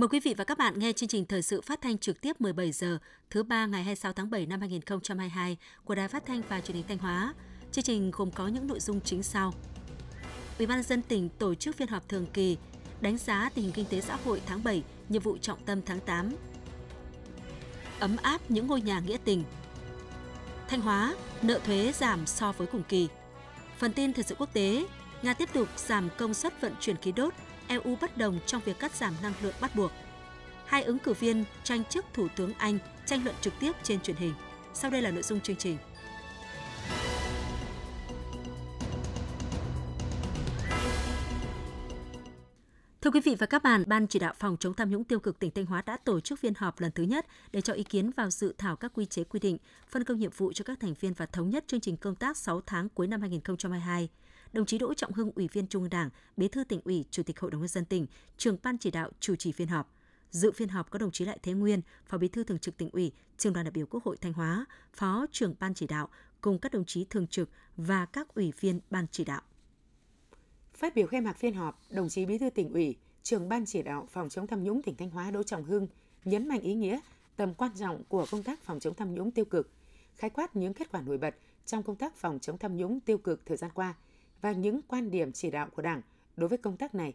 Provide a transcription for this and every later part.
Mời quý vị và các bạn nghe chương trình thời sự phát thanh trực tiếp 17 giờ thứ ba ngày 26 tháng 7 năm 2022 của Đài Phát thanh và Truyền hình Thanh Hóa. Chương trình gồm có những nội dung chính sau. Ủy ban dân tỉnh tổ chức phiên họp thường kỳ đánh giá tình hình kinh tế xã hội tháng 7, nhiệm vụ trọng tâm tháng 8. Ấm áp những ngôi nhà nghĩa tình. Thanh Hóa, nợ thuế giảm so với cùng kỳ. Phần tin thời sự quốc tế, Nga tiếp tục giảm công suất vận chuyển khí đốt, EU bất đồng trong việc cắt giảm năng lượng bắt buộc. Hai ứng cử viên tranh chức Thủ tướng Anh tranh luận trực tiếp trên truyền hình. Sau đây là nội dung chương trình. Thưa quý vị và các bạn, Ban chỉ đạo phòng chống tham nhũng tiêu cực tỉnh Thanh Hóa đã tổ chức phiên họp lần thứ nhất để cho ý kiến vào dự thảo các quy chế quy định, phân công nhiệm vụ cho các thành viên và thống nhất chương trình công tác 6 tháng cuối năm 2022 đồng chí Đỗ Trọng Hưng, Ủy viên Trung ương Đảng, Bí thư tỉnh ủy, Chủ tịch Hội đồng nhân dân tỉnh, trưởng ban chỉ đạo chủ trì phiên họp. Dự phiên họp có đồng chí Lại Thế Nguyên, Phó Bí thư Thường trực tỉnh ủy, Trường đoàn đại biểu Quốc hội Thanh Hóa, Phó trưởng ban chỉ đạo cùng các đồng chí thường trực và các ủy viên ban chỉ đạo. Phát biểu khai mạc phiên họp, đồng chí Bí thư tỉnh ủy, trưởng ban chỉ đạo phòng chống tham nhũng tỉnh Thanh Hóa Đỗ Trọng Hưng nhấn mạnh ý nghĩa, tầm quan trọng của công tác phòng chống tham nhũng tiêu cực, khái quát những kết quả nổi bật trong công tác phòng chống tham nhũng tiêu cực thời gian qua – và những quan điểm chỉ đạo của Đảng đối với công tác này.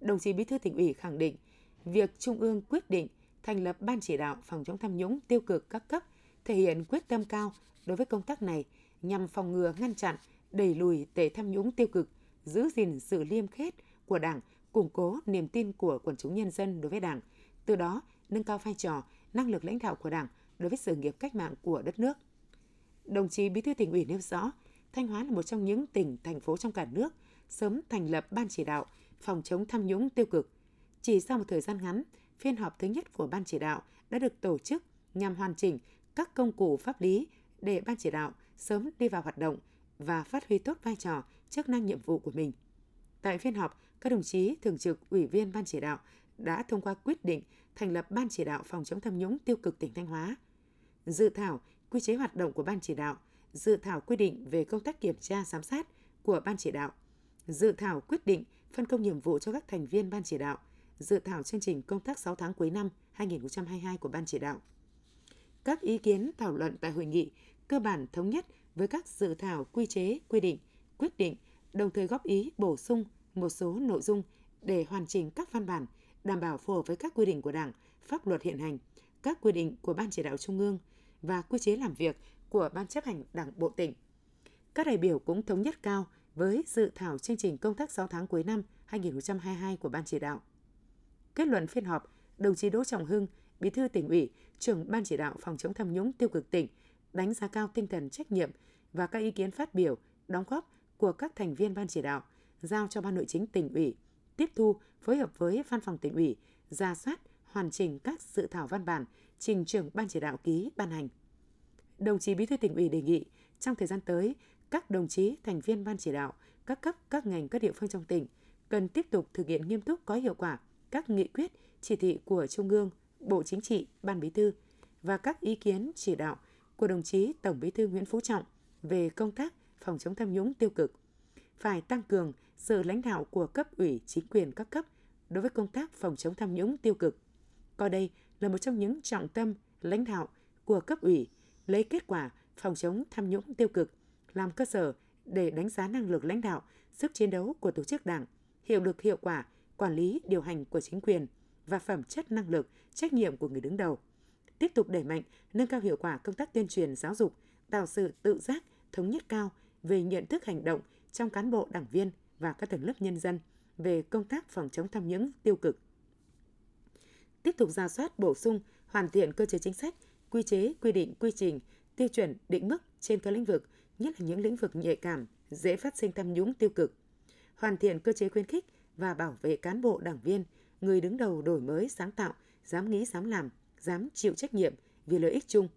Đồng chí Bí thư tỉnh ủy khẳng định, việc Trung ương quyết định thành lập Ban chỉ đạo phòng chống tham nhũng tiêu cực các cấp thể hiện quyết tâm cao đối với công tác này nhằm phòng ngừa ngăn chặn, đẩy lùi tệ tham nhũng tiêu cực, giữ gìn sự liêm khiết của Đảng, củng cố niềm tin của quần chúng nhân dân đối với Đảng, từ đó nâng cao vai trò, năng lực lãnh đạo của Đảng đối với sự nghiệp cách mạng của đất nước. Đồng chí Bí thư tỉnh ủy nêu rõ, Thanh Hóa là một trong những tỉnh, thành phố trong cả nước sớm thành lập Ban chỉ đạo phòng chống tham nhũng tiêu cực. Chỉ sau một thời gian ngắn, phiên họp thứ nhất của Ban chỉ đạo đã được tổ chức nhằm hoàn chỉnh các công cụ pháp lý để Ban chỉ đạo sớm đi vào hoạt động và phát huy tốt vai trò, chức năng nhiệm vụ của mình. Tại phiên họp, các đồng chí thường trực ủy viên Ban chỉ đạo đã thông qua quyết định thành lập Ban chỉ đạo phòng chống tham nhũng tiêu cực tỉnh Thanh Hóa. Dự thảo quy chế hoạt động của Ban chỉ đạo dự thảo quy định về công tác kiểm tra giám sát của Ban chỉ đạo, dự thảo quyết định phân công nhiệm vụ cho các thành viên Ban chỉ đạo, dự thảo chương trình công tác 6 tháng cuối năm 2022 của Ban chỉ đạo. Các ý kiến thảo luận tại hội nghị cơ bản thống nhất với các dự thảo quy chế, quy định, quyết định, đồng thời góp ý bổ sung một số nội dung để hoàn chỉnh các văn bản đảm bảo phù hợp với các quy định của Đảng, pháp luật hiện hành, các quy định của Ban chỉ đạo Trung ương và quy chế làm việc của Ban chấp hành Đảng Bộ tỉnh. Các đại biểu cũng thống nhất cao với dự thảo chương trình công tác 6 tháng cuối năm 2022 của Ban chỉ đạo. Kết luận phiên họp, đồng chí Đỗ Trọng Hưng, Bí thư tỉnh ủy, trưởng Ban chỉ đạo phòng chống tham nhũng tiêu cực tỉnh, đánh giá cao tinh thần trách nhiệm và các ý kiến phát biểu, đóng góp của các thành viên Ban chỉ đạo, giao cho Ban nội chính tỉnh ủy, tiếp thu, phối hợp với Văn phòng tỉnh ủy, ra soát, hoàn chỉnh các dự thảo văn bản, trình trưởng Ban chỉ đạo ký ban hành đồng chí Bí thư tỉnh ủy đề nghị trong thời gian tới, các đồng chí thành viên ban chỉ đạo, các cấp, các ngành, các địa phương trong tỉnh cần tiếp tục thực hiện nghiêm túc có hiệu quả các nghị quyết, chỉ thị của Trung ương, Bộ Chính trị, Ban Bí thư và các ý kiến chỉ đạo của đồng chí Tổng Bí thư Nguyễn Phú Trọng về công tác phòng chống tham nhũng tiêu cực. Phải tăng cường sự lãnh đạo của cấp ủy chính quyền các cấp đối với công tác phòng chống tham nhũng tiêu cực. Coi đây là một trong những trọng tâm lãnh đạo của cấp ủy lấy kết quả phòng chống tham nhũng tiêu cực làm cơ sở để đánh giá năng lực lãnh đạo, sức chiến đấu của tổ chức đảng, hiệu lực hiệu quả, quản lý điều hành của chính quyền và phẩm chất năng lực, trách nhiệm của người đứng đầu. Tiếp tục đẩy mạnh, nâng cao hiệu quả công tác tuyên truyền giáo dục, tạo sự tự giác, thống nhất cao về nhận thức hành động trong cán bộ đảng viên và các tầng lớp nhân dân về công tác phòng chống tham nhũng tiêu cực. Tiếp tục ra soát bổ sung, hoàn thiện cơ chế chính sách quy chế, quy định, quy trình, tiêu chuẩn, định mức trên các lĩnh vực, nhất là những lĩnh vực nhạy cảm, dễ phát sinh tham nhũng tiêu cực. Hoàn thiện cơ chế khuyến khích và bảo vệ cán bộ đảng viên, người đứng đầu đổi mới sáng tạo, dám nghĩ dám làm, dám chịu trách nhiệm vì lợi ích chung.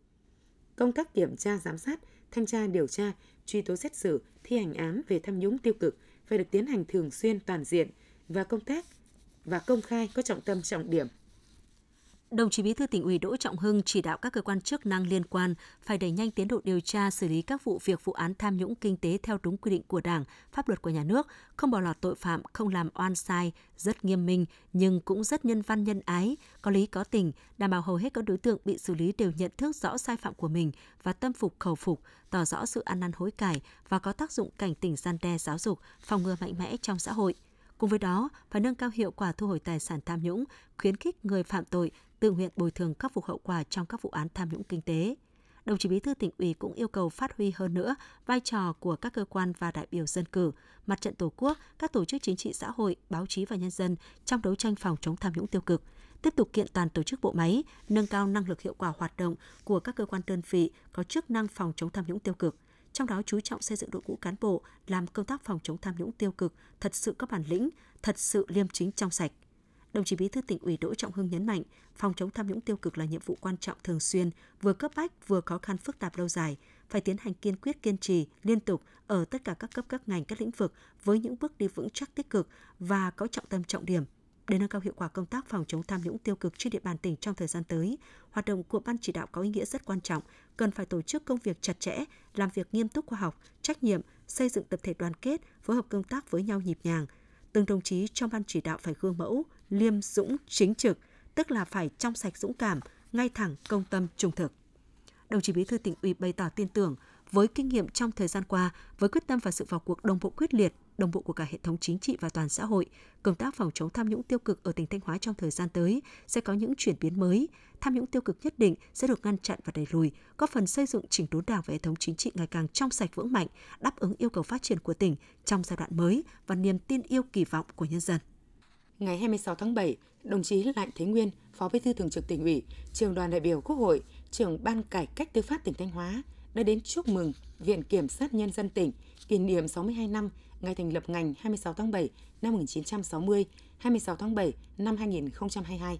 Công tác kiểm tra giám sát, thanh tra điều tra, truy tố xét xử, thi hành án về tham nhũng tiêu cực phải được tiến hành thường xuyên toàn diện và công tác và công khai có trọng tâm trọng điểm Đồng chí Bí thư tỉnh ủy Đỗ Trọng Hưng chỉ đạo các cơ quan chức năng liên quan phải đẩy nhanh tiến độ điều tra xử lý các vụ việc vụ án tham nhũng kinh tế theo đúng quy định của Đảng, pháp luật của nhà nước, không bỏ lọt tội phạm, không làm oan sai, rất nghiêm minh nhưng cũng rất nhân văn nhân ái, có lý có tình, đảm bảo hầu hết các đối tượng bị xử lý đều nhận thức rõ sai phạm của mình và tâm phục khẩu phục, tỏ rõ sự ăn năn hối cải và có tác dụng cảnh tỉnh gian đe giáo dục, phòng ngừa mạnh mẽ trong xã hội. Cùng với đó, phải nâng cao hiệu quả thu hồi tài sản tham nhũng, khuyến khích người phạm tội tự nguyện bồi thường khắc phục hậu quả trong các vụ án tham nhũng kinh tế. Đồng chí Bí thư tỉnh ủy cũng yêu cầu phát huy hơn nữa vai trò của các cơ quan và đại biểu dân cử, mặt trận Tổ quốc, các tổ chức chính trị xã hội, báo chí và nhân dân trong đấu tranh phòng chống tham nhũng tiêu cực, tiếp tục kiện toàn tổ chức bộ máy, nâng cao năng lực hiệu quả hoạt động của các cơ quan đơn vị có chức năng phòng chống tham nhũng tiêu cực, trong đó chú trọng xây dựng đội ngũ cán bộ làm công tác phòng chống tham nhũng tiêu cực thật sự có bản lĩnh, thật sự liêm chính trong sạch. Đồng chí Bí thư tỉnh ủy Đỗ Trọng Hưng nhấn mạnh, phòng chống tham nhũng tiêu cực là nhiệm vụ quan trọng thường xuyên, vừa cấp bách vừa khó khăn phức tạp lâu dài, phải tiến hành kiên quyết kiên trì, liên tục ở tất cả các cấp các ngành các lĩnh vực với những bước đi vững chắc tích cực và có trọng tâm trọng điểm. Để nâng cao hiệu quả công tác phòng chống tham nhũng tiêu cực trên địa bàn tỉnh trong thời gian tới, hoạt động của ban chỉ đạo có ý nghĩa rất quan trọng, cần phải tổ chức công việc chặt chẽ, làm việc nghiêm túc khoa học, trách nhiệm, xây dựng tập thể đoàn kết, phối hợp công tác với nhau nhịp nhàng. Từng đồng chí trong ban chỉ đạo phải gương mẫu, liêm dũng, chính trực, tức là phải trong sạch dũng cảm, ngay thẳng, công tâm, trung thực. Đồng chí Bí thư tỉnh ủy bày tỏ tin tưởng với kinh nghiệm trong thời gian qua, với quyết tâm và sự vào cuộc đồng bộ quyết liệt, đồng bộ của cả hệ thống chính trị và toàn xã hội, công tác phòng chống tham nhũng tiêu cực ở tỉnh Thanh Hóa trong thời gian tới sẽ có những chuyển biến mới. Tham nhũng tiêu cực nhất định sẽ được ngăn chặn và đẩy lùi, góp phần xây dựng chỉnh đốn đảng và hệ thống chính trị ngày càng trong sạch vững mạnh, đáp ứng yêu cầu phát triển của tỉnh trong giai đoạn mới và niềm tin yêu kỳ vọng của nhân dân. Ngày 26 tháng 7, đồng chí Lại Thế Nguyên, Phó Bí thư Thường trực tỉnh ủy, Trường đoàn đại biểu Quốc hội, trưởng Ban Cải cách Tư pháp tỉnh Thanh Hóa đã đến chúc mừng Viện Kiểm sát Nhân dân tỉnh kỷ niệm 62 năm ngày thành lập ngành 26 tháng 7 năm 1960, 26 tháng 7 năm 2022.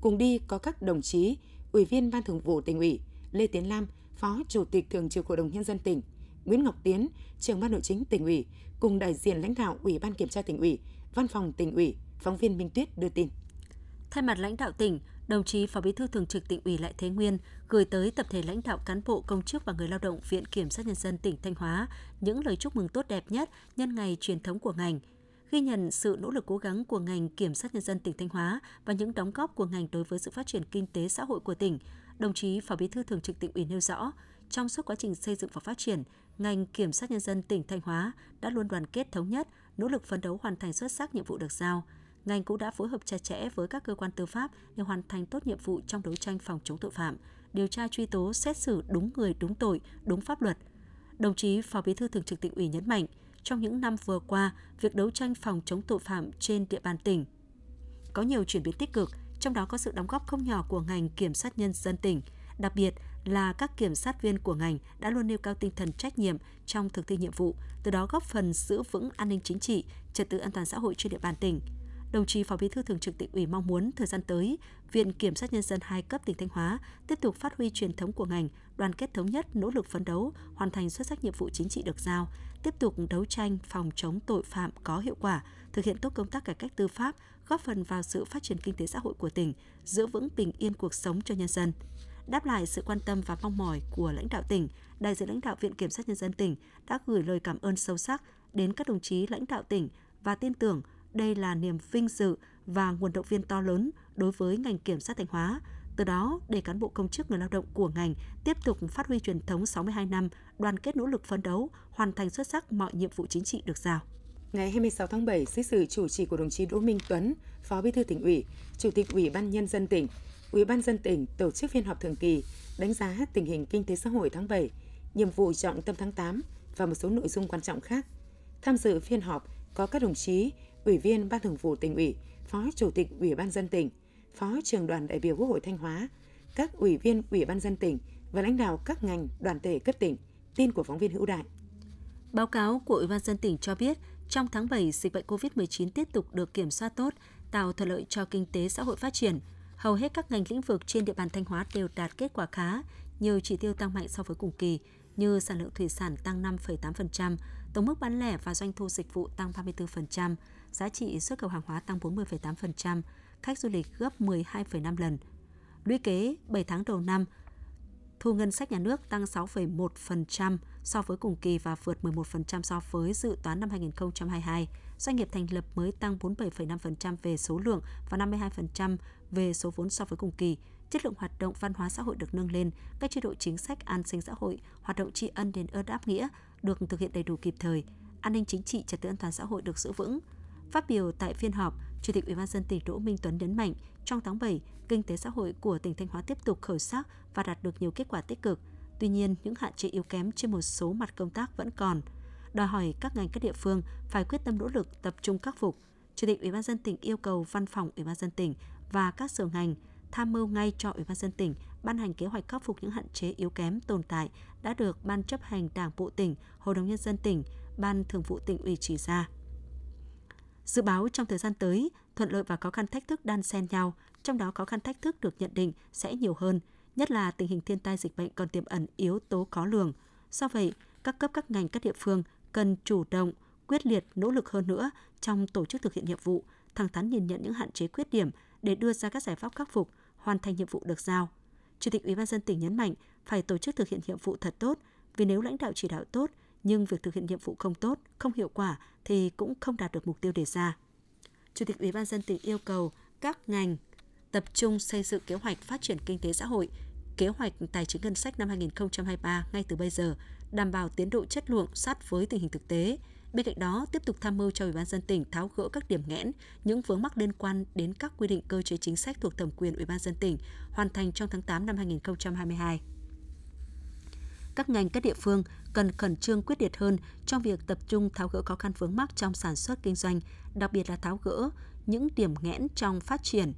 Cùng đi có các đồng chí Ủy viên Ban Thường vụ tỉnh ủy, Lê Tiến Lam, Phó Chủ tịch Thường trực Hội đồng Nhân dân tỉnh, Nguyễn Ngọc Tiến, trưởng Ban Nội chính tỉnh ủy, cùng đại diện lãnh đạo Ủy ban Kiểm tra tỉnh ủy, Văn phòng tỉnh ủy, phóng viên Minh Tuyết đưa tin. Thay mặt lãnh đạo tỉnh, đồng chí Phó Bí thư Thường trực tỉnh ủy Lại Thế Nguyên gửi tới tập thể lãnh đạo cán bộ công chức và người lao động Viện Kiểm sát Nhân dân tỉnh Thanh Hóa những lời chúc mừng tốt đẹp nhất nhân ngày truyền thống của ngành, ghi nhận sự nỗ lực cố gắng của ngành Kiểm sát Nhân dân tỉnh Thanh Hóa và những đóng góp của ngành đối với sự phát triển kinh tế xã hội của tỉnh. Đồng chí Phó Bí thư Thường trực tỉnh ủy nêu rõ, trong suốt quá trình xây dựng và phát triển, ngành Kiểm sát Nhân dân tỉnh Thanh Hóa đã luôn đoàn kết thống nhất, nỗ lực phấn đấu hoàn thành xuất sắc nhiệm vụ được giao – ngành cũng đã phối hợp chặt chẽ với các cơ quan tư pháp để hoàn thành tốt nhiệm vụ trong đấu tranh phòng chống tội phạm, điều tra truy tố, xét xử đúng người, đúng tội, đúng pháp luật. Đồng chí Phó Bí thư Thường trực tỉnh ủy nhấn mạnh, trong những năm vừa qua, việc đấu tranh phòng chống tội phạm trên địa bàn tỉnh có nhiều chuyển biến tích cực, trong đó có sự đóng góp không nhỏ của ngành kiểm sát nhân dân tỉnh, đặc biệt là các kiểm sát viên của ngành đã luôn nêu cao tinh thần trách nhiệm trong thực thi nhiệm vụ, từ đó góp phần giữ vững an ninh chính trị, trật tự an toàn xã hội trên địa bàn tỉnh đồng chí Phó Bí thư Thường trực tỉnh ủy mong muốn thời gian tới, Viện Kiểm sát Nhân dân hai cấp tỉnh Thanh Hóa tiếp tục phát huy truyền thống của ngành, đoàn kết thống nhất, nỗ lực phấn đấu, hoàn thành xuất sắc nhiệm vụ chính trị được giao, tiếp tục đấu tranh phòng chống tội phạm có hiệu quả, thực hiện tốt công tác cải cách tư pháp, góp phần vào sự phát triển kinh tế xã hội của tỉnh, giữ vững bình yên cuộc sống cho nhân dân. Đáp lại sự quan tâm và mong mỏi của lãnh đạo tỉnh, đại diện lãnh đạo Viện Kiểm sát Nhân dân tỉnh đã gửi lời cảm ơn sâu sắc đến các đồng chí lãnh đạo tỉnh và tin tưởng đây là niềm vinh dự và nguồn động viên to lớn đối với ngành kiểm sát Thanh Hóa. Từ đó, để cán bộ công chức người lao động của ngành tiếp tục phát huy truyền thống 62 năm, đoàn kết nỗ lực phấn đấu, hoàn thành xuất sắc mọi nhiệm vụ chính trị được giao. Ngày 26 tháng 7, dưới sự chủ trì của đồng chí Đỗ Minh Tuấn, Phó Bí thư tỉnh ủy, Chủ tịch Ủy ban Nhân dân tỉnh, Ủy ban dân tỉnh tổ chức phiên họp thường kỳ đánh giá tình hình kinh tế xã hội tháng 7, nhiệm vụ trọng tâm tháng 8 và một số nội dung quan trọng khác. Tham dự phiên họp có các đồng chí Ủy viên Ban Thường vụ tỉnh ủy, Phó Chủ tịch Ủy ban dân tỉnh, Phó trưởng đoàn đại biểu Quốc hội Thanh Hóa, các ủy viên Ủy ban dân tỉnh và lãnh đạo các ngành đoàn thể cấp tỉnh. Tin của phóng viên Hữu Đại. Báo cáo của Ủy ban dân tỉnh cho biết, trong tháng 7, dịch bệnh COVID-19 tiếp tục được kiểm soát tốt, tạo thuận lợi cho kinh tế xã hội phát triển. Hầu hết các ngành lĩnh vực trên địa bàn Thanh Hóa đều đạt kết quả khá, nhiều chỉ tiêu tăng mạnh so với cùng kỳ, như sản lượng thủy sản tăng 5,8%, tổng mức bán lẻ và doanh thu dịch vụ tăng 34%, giá trị xuất khẩu hàng hóa tăng 40,8%, khách du lịch gấp 12,5 lần. Lũy kế 7 tháng đầu năm, thu ngân sách nhà nước tăng 6,1% so với cùng kỳ và vượt 11% so với dự toán năm 2022. Doanh nghiệp thành lập mới tăng 47,5% về số lượng và 52% về số vốn so với cùng kỳ. Chất lượng hoạt động văn hóa xã hội được nâng lên, các chế độ chính sách an sinh xã hội, hoạt động tri ân đền ơn đáp nghĩa được thực hiện đầy đủ kịp thời, an ninh chính trị, trật tự an toàn xã hội được giữ vững. Phát biểu tại phiên họp, Chủ tịch Ủy ban dân tỉnh Đỗ Minh Tuấn nhấn mạnh, trong tháng 7, kinh tế xã hội của tỉnh Thanh Hóa tiếp tục khởi sắc và đạt được nhiều kết quả tích cực. Tuy nhiên, những hạn chế yếu kém trên một số mặt công tác vẫn còn, đòi hỏi các ngành các địa phương phải quyết tâm nỗ lực tập trung khắc phục. Chủ tịch Ủy ban dân tỉnh yêu cầu Văn phòng Ủy ban dân tỉnh và các sở ngành tham mưu ngay cho Ủy ban dân tỉnh ban hành kế hoạch khắc phục những hạn chế yếu kém tồn tại đã được Ban chấp hành Đảng bộ tỉnh, Hội đồng nhân dân tỉnh, Ban Thường vụ tỉnh ủy chỉ ra. Dự báo trong thời gian tới, thuận lợi và khó khăn thách thức đan xen nhau, trong đó khó khăn thách thức được nhận định sẽ nhiều hơn, nhất là tình hình thiên tai dịch bệnh còn tiềm ẩn yếu tố khó lường. Do vậy, các cấp các ngành các địa phương cần chủ động, quyết liệt nỗ lực hơn nữa trong tổ chức thực hiện nhiệm vụ, thẳng thắn nhìn nhận những hạn chế khuyết điểm để đưa ra các giải pháp khắc phục, hoàn thành nhiệm vụ được giao. Chủ tịch Ủy ban dân tỉnh nhấn mạnh phải tổ chức thực hiện nhiệm vụ thật tốt, vì nếu lãnh đạo chỉ đạo tốt nhưng việc thực hiện nhiệm vụ không tốt, không hiệu quả thì cũng không đạt được mục tiêu đề ra. Chủ tịch Ủy ban dân tỉnh yêu cầu các ngành tập trung xây dựng kế hoạch phát triển kinh tế xã hội, kế hoạch tài chính ngân sách năm 2023 ngay từ bây giờ, đảm bảo tiến độ chất lượng sát với tình hình thực tế. Bên cạnh đó, tiếp tục tham mưu cho Ủy ban dân tỉnh tháo gỡ các điểm nghẽn, những vướng mắc liên quan đến các quy định cơ chế chính sách thuộc thẩm quyền Ủy ban dân tỉnh, hoàn thành trong tháng 8 năm 2022 các ngành các địa phương cần khẩn trương quyết liệt hơn trong việc tập trung tháo gỡ khó khăn vướng mắc trong sản xuất kinh doanh, đặc biệt là tháo gỡ những điểm nghẽn trong phát triển,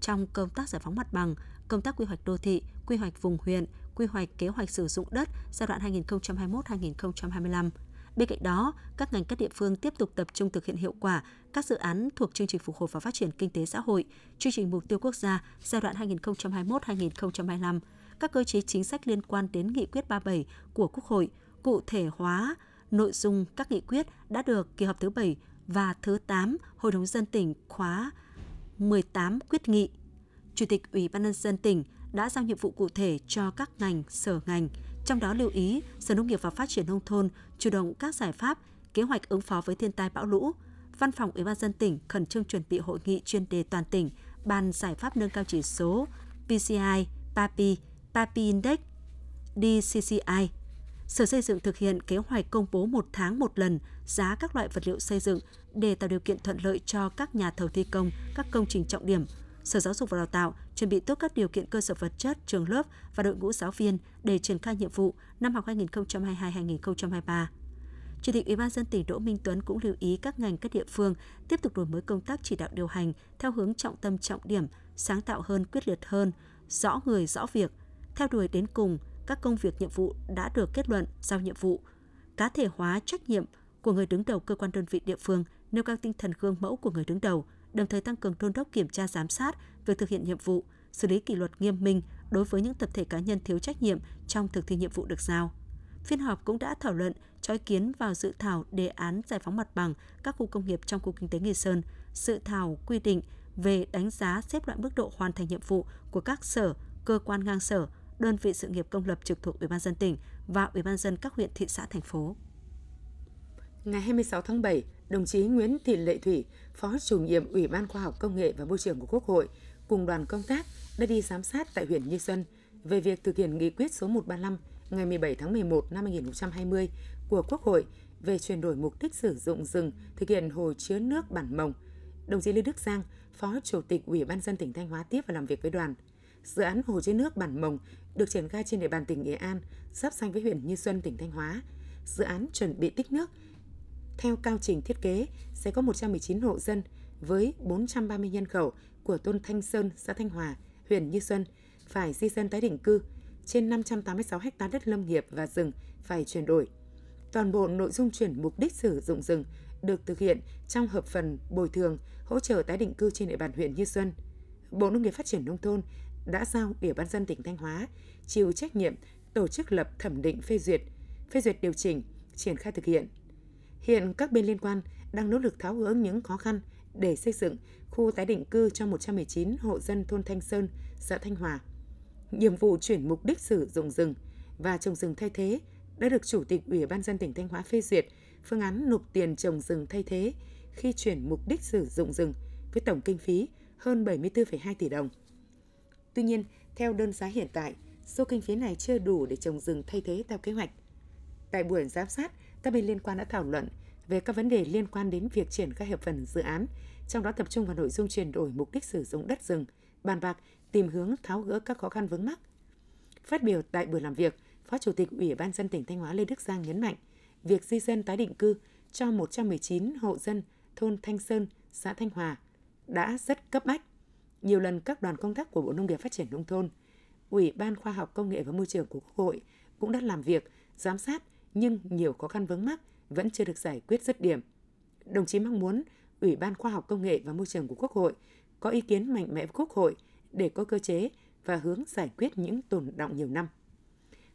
trong công tác giải phóng mặt bằng, công tác quy hoạch đô thị, quy hoạch vùng huyện, quy hoạch kế hoạch sử dụng đất giai đoạn 2021-2025. Bên cạnh đó, các ngành các địa phương tiếp tục tập trung thực hiện hiệu quả các dự án thuộc chương trình phục hồi và phát triển kinh tế xã hội, chương trình mục tiêu quốc gia giai đoạn 2021-2025, các cơ chế chính sách liên quan đến nghị quyết 37 của Quốc hội, cụ thể hóa nội dung các nghị quyết đã được kỳ họp thứ 7 và thứ 8 Hội đồng dân tỉnh khóa 18 quyết nghị. Chủ tịch Ủy ban nhân dân tỉnh đã giao nhiệm vụ cụ thể cho các ngành, sở ngành, trong đó lưu ý Sở Nông nghiệp và Phát triển nông thôn chủ động các giải pháp, kế hoạch ứng phó với thiên tai bão lũ. Văn phòng Ủy ban dân tỉnh khẩn trương chuẩn bị hội nghị chuyên đề toàn tỉnh bàn giải pháp nâng cao chỉ số PCI, PAPI Papi Index, DCCI. Sở Xây dựng thực hiện kế hoạch công bố một tháng một lần giá các loại vật liệu xây dựng để tạo điều kiện thuận lợi cho các nhà thầu thi công các công trình trọng điểm. Sở Giáo dục và Đào tạo chuẩn bị tốt các điều kiện cơ sở vật chất, trường lớp và đội ngũ giáo viên để triển khai nhiệm vụ năm học 2022-2023. Chủ tịch Ủy ban dân tỉnh Đỗ Minh Tuấn cũng lưu ý các ngành các địa phương tiếp tục đổi mới công tác chỉ đạo điều hành theo hướng trọng tâm trọng điểm, sáng tạo hơn, quyết liệt hơn, rõ người rõ việc, theo đuổi đến cùng các công việc nhiệm vụ đã được kết luận giao nhiệm vụ, cá thể hóa trách nhiệm của người đứng đầu cơ quan đơn vị địa phương, nêu cao tinh thần gương mẫu của người đứng đầu, đồng thời tăng cường đôn đốc kiểm tra giám sát việc thực hiện nhiệm vụ, xử lý kỷ luật nghiêm minh đối với những tập thể cá nhân thiếu trách nhiệm trong thực thi nhiệm vụ được giao. Phiên họp cũng đã thảo luận cho ý kiến vào dự thảo đề án giải phóng mặt bằng các khu công nghiệp trong khu kinh tế Nghi Sơn, dự thảo quy định về đánh giá xếp loại mức độ hoàn thành nhiệm vụ của các sở, cơ quan ngang sở, đơn vị sự nghiệp công lập trực thuộc Ủy ban dân tỉnh và Ủy ban dân các huyện thị xã thành phố. Ngày 26 tháng 7, đồng chí Nguyễn Thị Lệ Thủy, Phó chủ nhiệm Ủy ban Khoa học Công nghệ và Môi trường của Quốc hội cùng đoàn công tác đã đi giám sát tại huyện Như Xuân về việc thực hiện nghị quyết số 135 ngày 17 tháng 11 năm 2020 của Quốc hội về chuyển đổi mục đích sử dụng rừng thực hiện hồ chứa nước Bản Mồng. Đồng chí Lê Đức Giang, Phó Chủ tịch Ủy ban dân tỉnh Thanh Hóa tiếp và làm việc với đoàn. Dự án hồ chứa nước Bản Mồng được triển khai trên địa bàn tỉnh Nghệ An, giáp danh với huyện Như Xuân, tỉnh Thanh Hóa. Dự án chuẩn bị tích nước theo cao trình thiết kế sẽ có 119 hộ dân với 430 nhân khẩu của thôn Thanh Sơn, xã Thanh Hòa, huyện Như Xuân phải di dân tái định cư. Trên 586 ha đất lâm nghiệp và rừng phải chuyển đổi. Toàn bộ nội dung chuyển mục đích sử dụng rừng được thực hiện trong hợp phần bồi thường, hỗ trợ tái định cư trên địa bàn huyện Như Xuân. Bộ Nông nghiệp Phát triển Nông thôn đã giao Ủy ban dân tỉnh Thanh Hóa chịu trách nhiệm tổ chức lập thẩm định phê duyệt, phê duyệt điều chỉnh, triển khai thực hiện. Hiện các bên liên quan đang nỗ lực tháo gỡ những khó khăn để xây dựng khu tái định cư cho 119 hộ dân thôn Thanh Sơn, xã Thanh Hòa. nhiệm vụ chuyển mục đích sử dụng rừng và trồng rừng thay thế đã được Chủ tịch Ủy ban dân tỉnh Thanh Hóa phê duyệt phương án nộp tiền trồng rừng thay thế khi chuyển mục đích sử dụng rừng với tổng kinh phí hơn 74,2 tỷ đồng. Tuy nhiên, theo đơn giá hiện tại, số kinh phí này chưa đủ để trồng rừng thay thế theo kế hoạch. Tại buổi giám sát, các bên liên quan đã thảo luận về các vấn đề liên quan đến việc triển khai hợp phần dự án, trong đó tập trung vào nội dung chuyển đổi mục đích sử dụng đất rừng, bàn bạc tìm hướng tháo gỡ các khó khăn vướng mắc. Phát biểu tại buổi làm việc, Phó Chủ tịch Ủy ban dân tỉnh Thanh Hóa Lê Đức Giang nhấn mạnh, việc di dân tái định cư cho 119 hộ dân thôn Thanh Sơn, xã Thanh Hòa đã rất cấp bách. Nhiều lần các đoàn công tác của Bộ Nông nghiệp Phát triển Nông thôn, Ủy ban Khoa học Công nghệ và Môi trường của Quốc hội cũng đã làm việc, giám sát nhưng nhiều khó khăn vướng mắc vẫn chưa được giải quyết dứt điểm. Đồng chí mong muốn Ủy ban Khoa học Công nghệ và Môi trường của Quốc hội có ý kiến mạnh mẽ với Quốc hội để có cơ chế và hướng giải quyết những tồn động nhiều năm.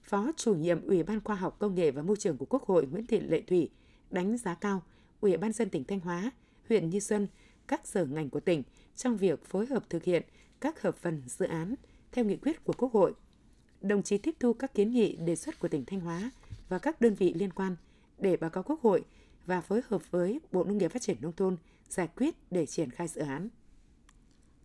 Phó chủ nhiệm Ủy ban Khoa học Công nghệ và Môi trường của Quốc hội Nguyễn Thị Lệ Thủy đánh giá cao Ủy ban dân tỉnh Thanh Hóa, huyện Như Xuân, các sở ngành của tỉnh trong việc phối hợp thực hiện các hợp phần dự án theo nghị quyết của Quốc hội. Đồng chí tiếp thu các kiến nghị, đề xuất của tỉnh Thanh Hóa và các đơn vị liên quan để báo cáo Quốc hội và phối hợp với Bộ Nông nghiệp Phát triển Nông thôn giải quyết để triển khai dự án.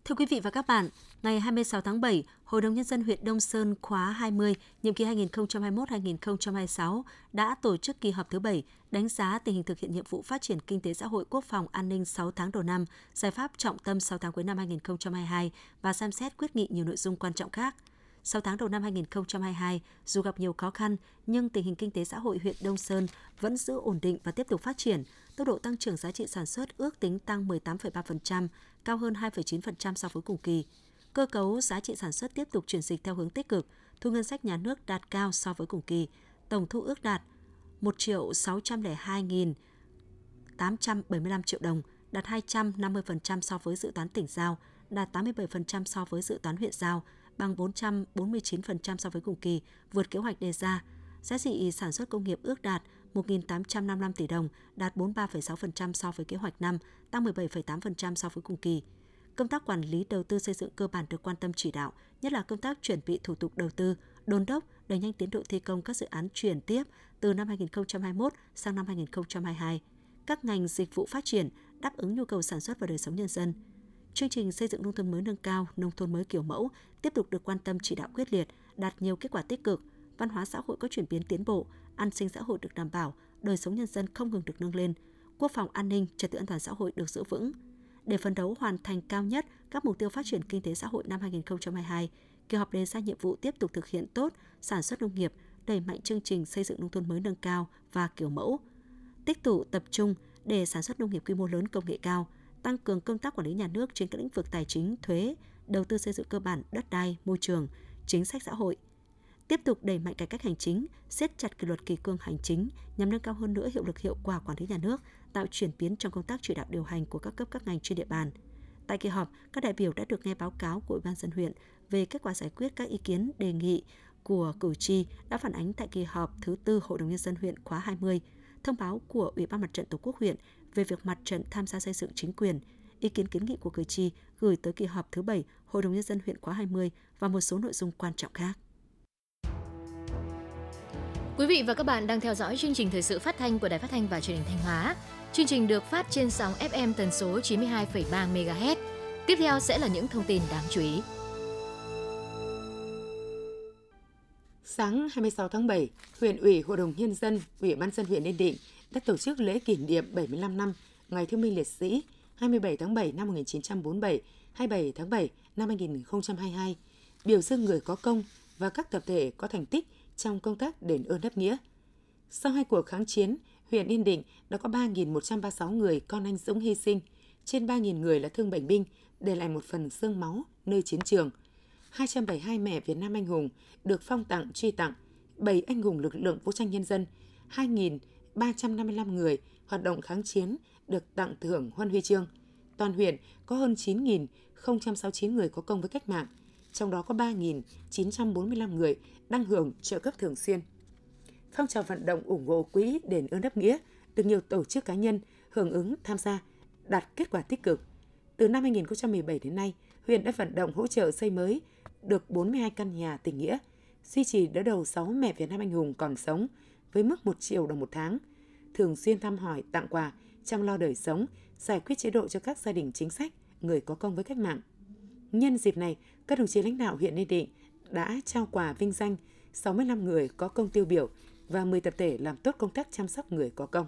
Thưa quý vị và các bạn, ngày 26 tháng 7, Hội đồng Nhân dân huyện Đông Sơn khóa 20, nhiệm kỳ 2021-2026 đã tổ chức kỳ họp thứ 7 đánh giá tình hình thực hiện nhiệm vụ phát triển kinh tế xã hội quốc phòng an ninh 6 tháng đầu năm, giải pháp trọng tâm 6 tháng cuối năm 2022 và xem xét quyết nghị nhiều nội dung quan trọng khác – 6 tháng đầu năm 2022, dù gặp nhiều khó khăn, nhưng tình hình kinh tế xã hội huyện Đông Sơn vẫn giữ ổn định và tiếp tục phát triển. Tốc độ tăng trưởng giá trị sản xuất ước tính tăng 18,3%, cao hơn 2,9% so với cùng kỳ. Cơ cấu giá trị sản xuất tiếp tục chuyển dịch theo hướng tích cực, thu ngân sách nhà nước đạt cao so với cùng kỳ. Tổng thu ước đạt 1 triệu 602 875 triệu đồng, đạt 250% so với dự toán tỉnh giao, đạt 87% so với dự toán huyện giao, bằng 449% so với cùng kỳ, vượt kế hoạch đề ra. Giá trị sản xuất công nghiệp ước đạt 1.855 tỷ đồng, đạt 43,6% so với kế hoạch năm, tăng 17,8% so với cùng kỳ. Công tác quản lý đầu tư xây dựng cơ bản được quan tâm chỉ đạo, nhất là công tác chuẩn bị thủ tục đầu tư, đôn đốc, đẩy nhanh tiến độ thi công các dự án chuyển tiếp từ năm 2021 sang năm 2022. Các ngành dịch vụ phát triển, đáp ứng nhu cầu sản xuất và đời sống nhân dân – chương trình xây dựng nông thôn mới nâng cao, nông thôn mới kiểu mẫu tiếp tục được quan tâm chỉ đạo quyết liệt, đạt nhiều kết quả tích cực, văn hóa xã hội có chuyển biến tiến bộ, an sinh xã hội được đảm bảo, đời sống nhân dân không ngừng được nâng lên, quốc phòng an ninh, trật tự an toàn xã hội được giữ vững. Để phấn đấu hoàn thành cao nhất các mục tiêu phát triển kinh tế xã hội năm 2022, kỳ họp đề ra nhiệm vụ tiếp tục thực hiện tốt sản xuất nông nghiệp, đẩy mạnh chương trình xây dựng nông thôn mới nâng cao và kiểu mẫu, tích tụ tập trung để sản xuất nông nghiệp quy mô lớn công nghệ cao – tăng cường công tác quản lý nhà nước trên các lĩnh vực tài chính, thuế, đầu tư xây dựng cơ bản, đất đai, môi trường, chính sách xã hội. Tiếp tục đẩy mạnh cải cách hành chính, siết chặt kỷ luật kỳ cương hành chính nhằm nâng cao hơn nữa hiệu lực hiệu quả quản lý nhà nước, tạo chuyển biến trong công tác chỉ đạo điều hành của các cấp các ngành trên địa bàn. Tại kỳ họp, các đại biểu đã được nghe báo cáo của Ủy ban dân huyện về kết quả giải quyết các ý kiến đề nghị của cử tri đã phản ánh tại kỳ họp thứ tư Hội đồng nhân dân huyện khóa 20, thông báo của Ủy ban Mặt trận Tổ quốc huyện về việc mặt trận tham gia xây dựng chính quyền, ý kiến kiến nghị của cử tri gửi tới kỳ họp thứ 7 Hội đồng Nhân dân huyện khóa 20 và một số nội dung quan trọng khác. Quý vị và các bạn đang theo dõi chương trình thời sự phát thanh của Đài Phát thanh và Truyền hình Thanh Hóa. Chương trình được phát trên sóng FM tần số 92,3 MHz. Tiếp theo sẽ là những thông tin đáng chú ý. Sáng 26 tháng 7, huyện ủy, Hội đồng Nhân dân, Ủy ban dân huyện Yên Định đã tổ chức lễ kỷ niệm 75 năm Ngày Thương binh Liệt sĩ 27 tháng 7 năm 1947, 27 tháng 7 năm 2022, biểu dương người có công và các tập thể có thành tích trong công tác đền ơn đáp nghĩa. Sau hai cuộc kháng chiến, huyện Yên Định đã có 3.136 người con anh dũng hy sinh, trên 3.000 người là thương bệnh binh, để lại một phần xương máu nơi chiến trường. 272 mẹ Việt Nam anh hùng được phong tặng truy tặng, 7 anh hùng lực lượng vũ trang nhân dân, 2.355 người hoạt động kháng chiến được tặng thưởng huân huy chương. Toàn huyện có hơn 9.069 người có công với cách mạng, trong đó có 3.945 người đang hưởng trợ cấp thường xuyên. Phong trào vận động ủng hộ quỹ đền ơn đáp nghĩa được nhiều tổ chức cá nhân hưởng ứng tham gia, đạt kết quả tích cực. Từ năm 2017 đến nay, huyện đã vận động hỗ trợ xây mới được 42 căn nhà tình nghĩa, duy trì đỡ đầu 6 mẹ Việt Nam anh hùng còn sống với mức 1 triệu đồng một tháng, thường xuyên thăm hỏi, tặng quà, chăm lo đời sống, giải quyết chế độ cho các gia đình chính sách, người có công với cách mạng. Nhân dịp này, các đồng chí lãnh đạo huyện Yên Định đã trao quà vinh danh 65 người có công tiêu biểu và 10 tập thể làm tốt công tác chăm sóc người có công.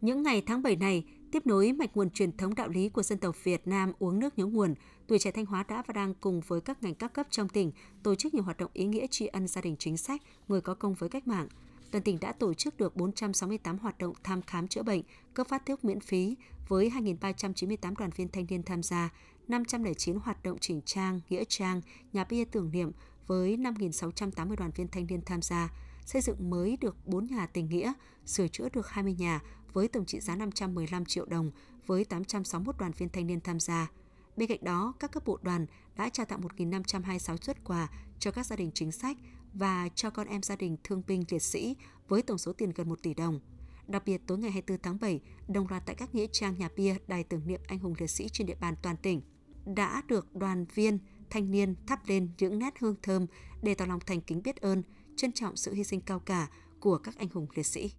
Những ngày tháng 7 này, tiếp nối mạch nguồn truyền thống đạo lý của dân tộc Việt Nam uống nước nhớ nguồn, tuổi trẻ Thanh Hóa đã và đang cùng với các ngành các cấp trong tỉnh tổ chức nhiều hoạt động ý nghĩa tri ân gia đình chính sách, người có công với cách mạng. Toàn tỉnh đã tổ chức được 468 hoạt động thăm khám chữa bệnh, cấp phát thuốc miễn phí với 2.398 đoàn viên thanh niên tham gia, 509 hoạt động chỉnh trang, nghĩa trang, nhà bia tưởng niệm với 5.680 đoàn viên thanh niên tham gia, xây dựng mới được 4 nhà tình nghĩa, sửa chữa được 20 nhà với tổng trị giá 515 triệu đồng với 861 đoàn viên thanh niên tham gia. Bên cạnh đó, các cấp bộ đoàn đã trao tặng 1.526 xuất quà cho các gia đình chính sách và cho con em gia đình thương binh liệt sĩ với tổng số tiền gần 1 tỷ đồng. Đặc biệt, tối ngày 24 tháng 7, đồng loạt tại các nghĩa trang nhà bia, đài tưởng niệm anh hùng liệt sĩ trên địa bàn toàn tỉnh đã được đoàn viên, thanh niên thắp lên những nét hương thơm để tỏ lòng thành kính biết ơn, trân trọng sự hy sinh cao cả của các anh hùng liệt sĩ.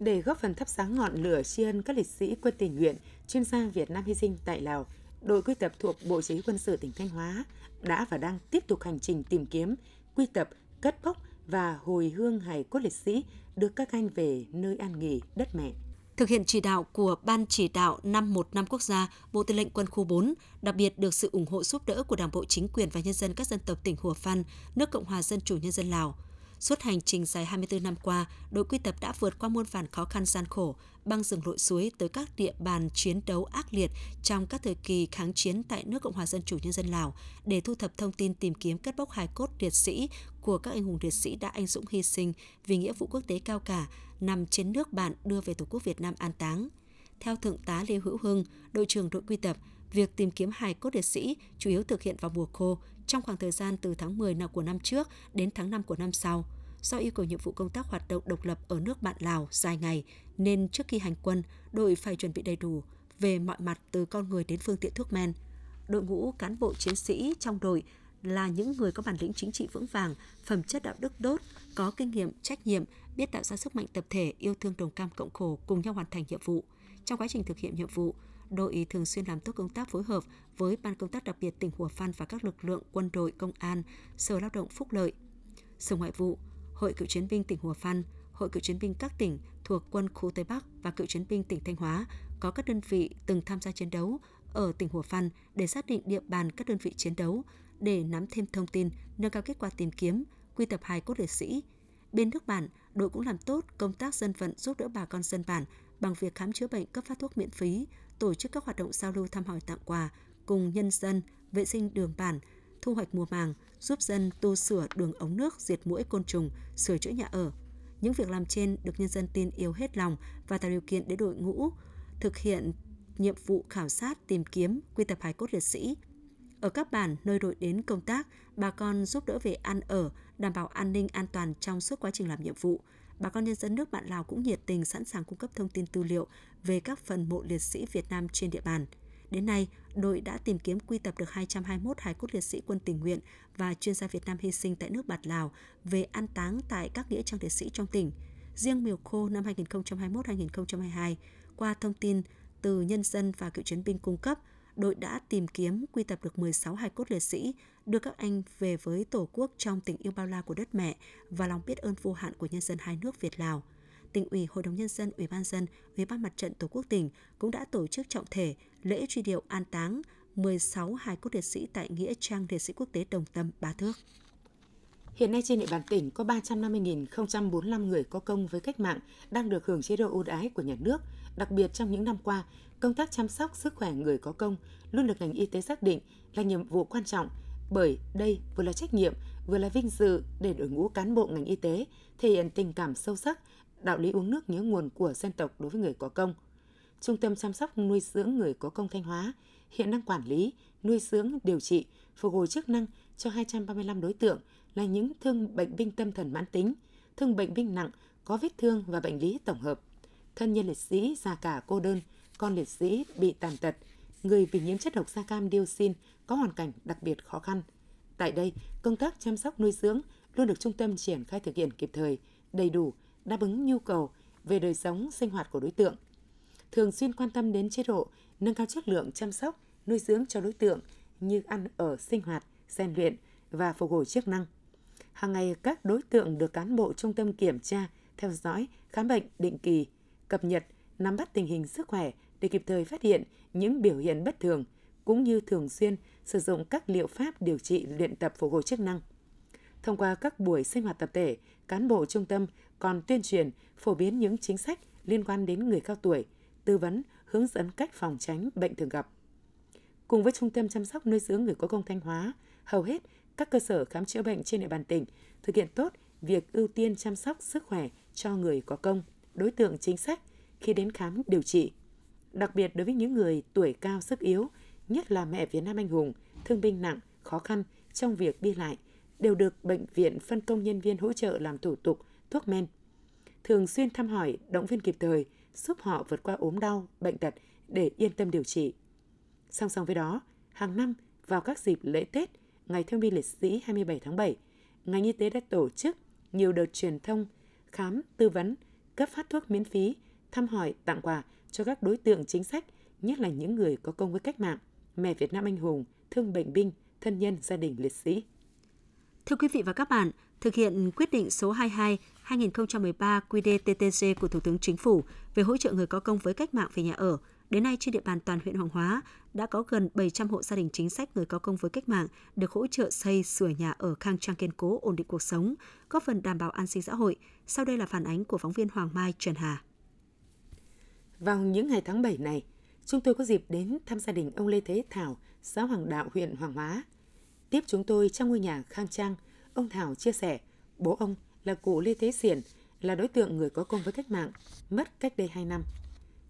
Để góp phần thắp sáng ngọn lửa tri ân các liệt sĩ quân tình nguyện, chuyên gia Việt Nam hy sinh tại Lào, đội quy tập thuộc Bộ Chỉ huy quân sự tỉnh Thanh Hóa đã và đang tiếp tục hành trình tìm kiếm, quy tập, cất bốc và hồi hương hài cốt liệt sĩ đưa các anh về nơi an nghỉ đất mẹ. Thực hiện chỉ đạo của Ban chỉ đạo 515 quốc gia, Bộ Tư lệnh Quân khu 4, đặc biệt được sự ủng hộ giúp đỡ của Đảng bộ chính quyền và nhân dân các dân tộc tỉnh Hùa Phan, nước Cộng hòa Dân chủ Nhân dân Lào – Suốt hành trình dài 24 năm qua, đội quy tập đã vượt qua muôn vàn khó khăn gian khổ, băng rừng lội suối tới các địa bàn chiến đấu ác liệt trong các thời kỳ kháng chiến tại nước Cộng hòa Dân chủ Nhân dân Lào để thu thập thông tin tìm kiếm cất bốc hài cốt liệt sĩ của các anh hùng liệt sĩ đã anh dũng hy sinh vì nghĩa vụ quốc tế cao cả nằm trên nước bạn đưa về Tổ quốc Việt Nam an táng. Theo Thượng tá Lê Hữu Hưng, đội trưởng đội quy tập, việc tìm kiếm hài cốt liệt sĩ chủ yếu thực hiện vào mùa khô trong khoảng thời gian từ tháng 10 nào của năm trước đến tháng 5 của năm sau. Do yêu cầu nhiệm vụ công tác hoạt động độc lập ở nước bạn Lào dài ngày, nên trước khi hành quân, đội phải chuẩn bị đầy đủ về mọi mặt từ con người đến phương tiện thuốc men. Đội ngũ cán bộ chiến sĩ trong đội là những người có bản lĩnh chính trị vững vàng, phẩm chất đạo đức đốt, có kinh nghiệm, trách nhiệm, biết tạo ra sức mạnh tập thể, yêu thương đồng cam cộng khổ, cùng nhau hoàn thành nhiệm vụ. Trong quá trình thực hiện nhiệm vụ, đội thường xuyên làm tốt công tác phối hợp với Ban công tác đặc biệt tỉnh Hủa Phan và các lực lượng quân đội, công an, Sở Lao động Phúc lợi, Sở Ngoại vụ, Hội Cựu chiến binh tỉnh Hủa Phan, Hội Cựu chiến binh các tỉnh thuộc quân khu Tây Bắc và Cựu chiến binh tỉnh Thanh Hóa có các đơn vị từng tham gia chiến đấu ở tỉnh Hủa Phan để xác định địa bàn các đơn vị chiến đấu, để nắm thêm thông tin, nâng cao kết quả tìm kiếm, quy tập hài cốt liệt sĩ. Bên nước bản, đội cũng làm tốt công tác dân vận giúp đỡ bà con dân bản bằng việc khám chữa bệnh cấp phát thuốc miễn phí, tổ chức các hoạt động giao lưu thăm hỏi tặng quà cùng nhân dân, vệ sinh đường bản, thu hoạch mùa màng, giúp dân tu sửa đường ống nước, diệt mũi côn trùng, sửa chữa nhà ở. Những việc làm trên được nhân dân tin yêu hết lòng và tạo điều kiện để đội ngũ thực hiện nhiệm vụ khảo sát, tìm kiếm, quy tập hài cốt liệt sĩ. Ở các bản nơi đội đến công tác, bà con giúp đỡ về ăn ở, đảm bảo an ninh an toàn trong suốt quá trình làm nhiệm vụ. Bà con nhân dân nước bạn Lào cũng nhiệt tình sẵn sàng cung cấp thông tin tư liệu về các phần mộ liệt sĩ Việt Nam trên địa bàn – Đến nay, đội đã tìm kiếm quy tập được 221 hài cốt liệt sĩ quân tình nguyện và chuyên gia Việt Nam hy sinh tại nước Bạt Lào về an táng tại các nghĩa trang liệt sĩ trong tỉnh. Riêng Miều Khô năm 2021-2022, qua thông tin từ nhân dân và cựu chiến binh cung cấp, đội đã tìm kiếm quy tập được 16 hài cốt liệt sĩ, đưa các anh về với Tổ quốc trong tình yêu bao la của đất mẹ và lòng biết ơn vô hạn của nhân dân hai nước Việt Lào tỉnh ủy, hội đồng nhân dân, ủy ban dân, ủy ban mặt trận tổ quốc tỉnh cũng đã tổ chức trọng thể lễ truy điệu an táng 16 hài cốt liệt sĩ tại nghĩa trang liệt sĩ quốc tế Đồng Tâm Ba Thước. Hiện nay trên địa bàn tỉnh có 350.045 người có công với cách mạng đang được hưởng chế độ ưu đãi của nhà nước. Đặc biệt trong những năm qua, công tác chăm sóc sức khỏe người có công luôn được ngành y tế xác định là nhiệm vụ quan trọng bởi đây vừa là trách nhiệm, vừa là vinh dự để đội ngũ cán bộ ngành y tế thể hiện tình cảm sâu sắc đạo lý uống nước nhớ nguồn của dân tộc đối với người có công. Trung tâm chăm sóc nuôi dưỡng người có công Thanh Hóa hiện đang quản lý, nuôi dưỡng, điều trị, phục hồi chức năng cho 235 đối tượng là những thương bệnh binh tâm thần mãn tính, thương bệnh binh nặng, có vết thương và bệnh lý tổng hợp, thân nhân liệt sĩ già cả cô đơn, con liệt sĩ bị tàn tật, người bị nhiễm chất độc da cam dioxin có hoàn cảnh đặc biệt khó khăn. Tại đây, công tác chăm sóc nuôi dưỡng luôn được trung tâm triển khai thực hiện kịp thời, đầy đủ, đáp ứng nhu cầu về đời sống sinh hoạt của đối tượng. Thường xuyên quan tâm đến chế độ, nâng cao chất lượng chăm sóc, nuôi dưỡng cho đối tượng như ăn ở sinh hoạt, rèn luyện và phục hồi chức năng. Hàng ngày các đối tượng được cán bộ trung tâm kiểm tra, theo dõi, khám bệnh định kỳ, cập nhật, nắm bắt tình hình sức khỏe để kịp thời phát hiện những biểu hiện bất thường, cũng như thường xuyên sử dụng các liệu pháp điều trị luyện tập phục hồi chức năng. Thông qua các buổi sinh hoạt tập thể, cán bộ trung tâm còn tuyên truyền, phổ biến những chính sách liên quan đến người cao tuổi, tư vấn, hướng dẫn cách phòng tránh bệnh thường gặp. Cùng với Trung tâm chăm sóc nuôi dưỡng người có công Thanh Hóa, hầu hết các cơ sở khám chữa bệnh trên địa bàn tỉnh thực hiện tốt việc ưu tiên chăm sóc sức khỏe cho người có công, đối tượng chính sách khi đến khám điều trị. Đặc biệt đối với những người tuổi cao sức yếu, nhất là mẹ Việt Nam anh hùng, thương binh nặng, khó khăn trong việc đi lại, đều được bệnh viện phân công nhân viên hỗ trợ làm thủ tục, thuốc men. Thường xuyên thăm hỏi, động viên kịp thời, giúp họ vượt qua ốm đau, bệnh tật để yên tâm điều trị. Song song với đó, hàng năm vào các dịp lễ Tết, Ngày Thương binh Liệt sĩ 27 tháng 7, ngành y tế đã tổ chức nhiều đợt truyền thông, khám, tư vấn, cấp phát thuốc miễn phí, thăm hỏi, tặng quà cho các đối tượng chính sách, nhất là những người có công với cách mạng, mẹ Việt Nam anh hùng, thương bệnh binh, thân nhân gia đình liệt sĩ. Thưa quý vị và các bạn, thực hiện quyết định số 22 2013 QĐ-TTC của Thủ tướng Chính phủ về hỗ trợ người có công với cách mạng về nhà ở, đến nay trên địa bàn toàn huyện Hoàng Hóa đã có gần 700 hộ gia đình chính sách người có công với cách mạng được hỗ trợ xây sửa nhà ở khang trang kiên cố, ổn định cuộc sống, góp phần đảm bảo an sinh xã hội. Sau đây là phản ánh của phóng viên Hoàng Mai Trần Hà. Vào những ngày tháng 7 này, chúng tôi có dịp đến thăm gia đình ông Lê Thế Thảo, xã Hoàng Đạo, huyện Hoàng Hóa. Tiếp chúng tôi trong ngôi nhà khang trang, ông Thảo chia sẻ, bố ông là cụ Lê Thế Xiển, là đối tượng người có công với cách mạng, mất cách đây 2 năm.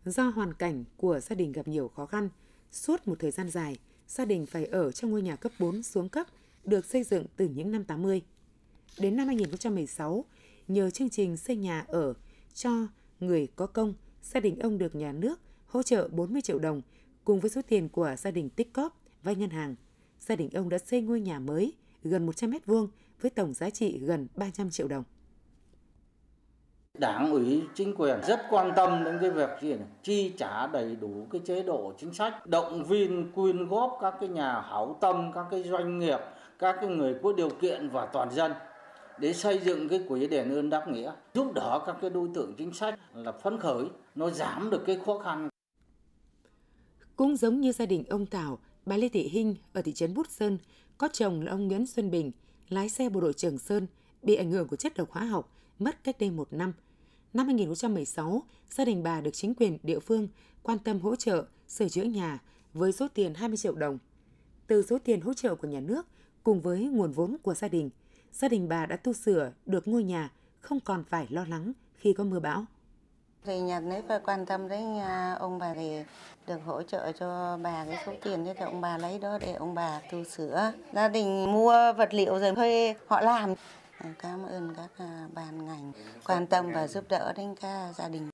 Do hoàn cảnh của gia đình gặp nhiều khó khăn, suốt một thời gian dài, gia đình phải ở trong ngôi nhà cấp 4 xuống cấp, được xây dựng từ những năm 80. Đến năm 2016, nhờ chương trình xây nhà ở cho người có công, gia đình ông được nhà nước hỗ trợ 40 triệu đồng cùng với số tiền của gia đình tích cóp vay ngân hàng. Gia đình ông đã xây ngôi nhà mới gần 100 mét vuông với tổng giá trị gần 300 triệu đồng. Đảng ủy chính quyền rất quan tâm đến cái việc gì này, chi trả đầy đủ cái chế độ chính sách, động viên quyên góp các cái nhà hảo tâm, các cái doanh nghiệp, các cái người có điều kiện và toàn dân để xây dựng cái quỹ đền ơn đáp nghĩa, giúp đỡ các cái đối tượng chính sách là phấn khởi, nó giảm được cái khó khăn. Cũng giống như gia đình ông Tảo, bà Lê Thị Hinh ở thị trấn Bút Sơn, có chồng là ông Nguyễn Xuân Bình, lái xe bộ đội Trường Sơn, bị ảnh hưởng của chất độc hóa học, mất cách đây một năm. Năm 2016, gia đình bà được chính quyền địa phương quan tâm hỗ trợ sửa chữa nhà với số tiền 20 triệu đồng. Từ số tiền hỗ trợ của nhà nước cùng với nguồn vốn của gia đình, gia đình bà đã tu sửa được ngôi nhà không còn phải lo lắng khi có mưa bão. Thì nhà nước quan tâm đến à, ông bà thì được hỗ trợ cho bà cái số tiền thì ông bà lấy đó để ông bà tu sửa. Gia đình mua vật liệu rồi thuê họ làm. Cảm ơn các à, ban ngành quan tâm và giúp đỡ đến các gia đình.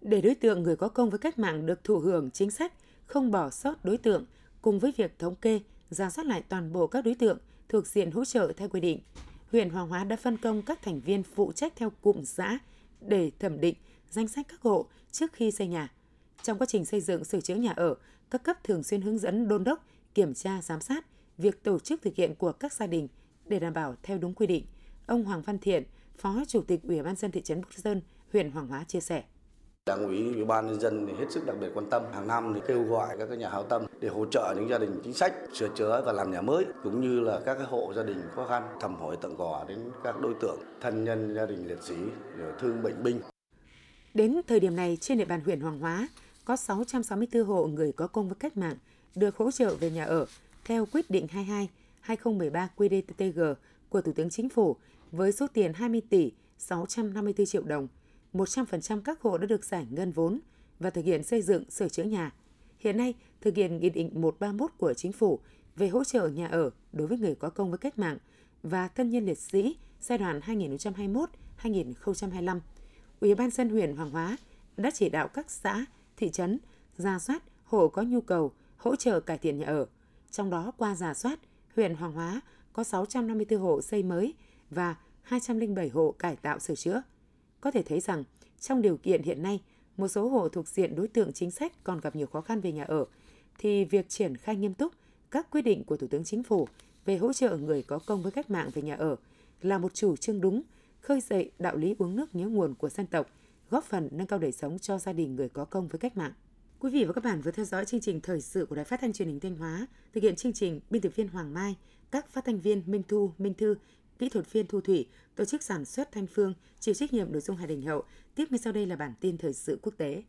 Để đối tượng người có công với cách mạng được thụ hưởng chính sách, không bỏ sót đối tượng, cùng với việc thống kê, ra soát lại toàn bộ các đối tượng thuộc diện hỗ trợ theo quy định, huyện Hoàng Hóa đã phân công các thành viên phụ trách theo cụm xã để thẩm định danh sách các hộ trước khi xây nhà. Trong quá trình xây dựng sửa chữa nhà ở, các cấp thường xuyên hướng dẫn đôn đốc, kiểm tra, giám sát việc tổ chức thực hiện của các gia đình để đảm bảo theo đúng quy định. Ông Hoàng Văn Thiện, Phó Chủ tịch Ủy ban dân thị trấn Bút Sơn, huyện Hoàng Hóa chia sẻ. Đảng ủy Ủy ban nhân dân thì hết sức đặc biệt quan tâm hàng năm thì kêu gọi các nhà hảo tâm để hỗ trợ những gia đình chính sách sửa chữa và làm nhà mới cũng như là các hộ gia đình khó khăn thăm hỏi tận quà đến các đối tượng thân nhân gia đình liệt sĩ thương bệnh binh. Đến thời điểm này trên địa bàn huyện Hoàng Hóa có 664 hộ người có công với cách mạng được hỗ trợ về nhà ở theo quyết định 22 2013 QĐ-TTG của Thủ tướng Chính phủ với số tiền 20 tỷ 654 triệu đồng. 100% các hộ đã được giải ngân vốn và thực hiện xây dựng sửa chữa nhà. Hiện nay, thực hiện Nghị định 131 của Chính phủ về hỗ trợ nhà ở đối với người có công với cách mạng và thân nhân liệt sĩ giai đoạn 2021-2025. Ủy ban dân huyện Hoàng Hóa đã chỉ đạo các xã, thị trấn ra soát hộ có nhu cầu hỗ trợ cải thiện nhà ở. Trong đó qua giả soát, huyện Hoàng Hóa có 654 hộ xây mới và 207 hộ cải tạo sửa chữa. Có thể thấy rằng, trong điều kiện hiện nay, một số hộ thuộc diện đối tượng chính sách còn gặp nhiều khó khăn về nhà ở, thì việc triển khai nghiêm túc các quy định của Thủ tướng Chính phủ về hỗ trợ người có công với cách mạng về nhà ở là một chủ trương đúng, khơi dậy đạo lý uống nước nhớ nguồn của dân tộc, góp phần nâng cao đời sống cho gia đình người có công với cách mạng. Quý vị và các bạn vừa theo dõi chương trình thời sự của Đài Phát thanh Truyền hình Thanh Hóa, thực hiện chương trình biên tập viên Hoàng Mai, các phát thanh viên Minh Thu, Minh Thư, kỹ thuật viên Thu Thủy, tổ chức sản xuất Thanh Phương, chịu trách nhiệm nội dung Hà Đình Hậu. Tiếp ngay sau đây là bản tin thời sự quốc tế.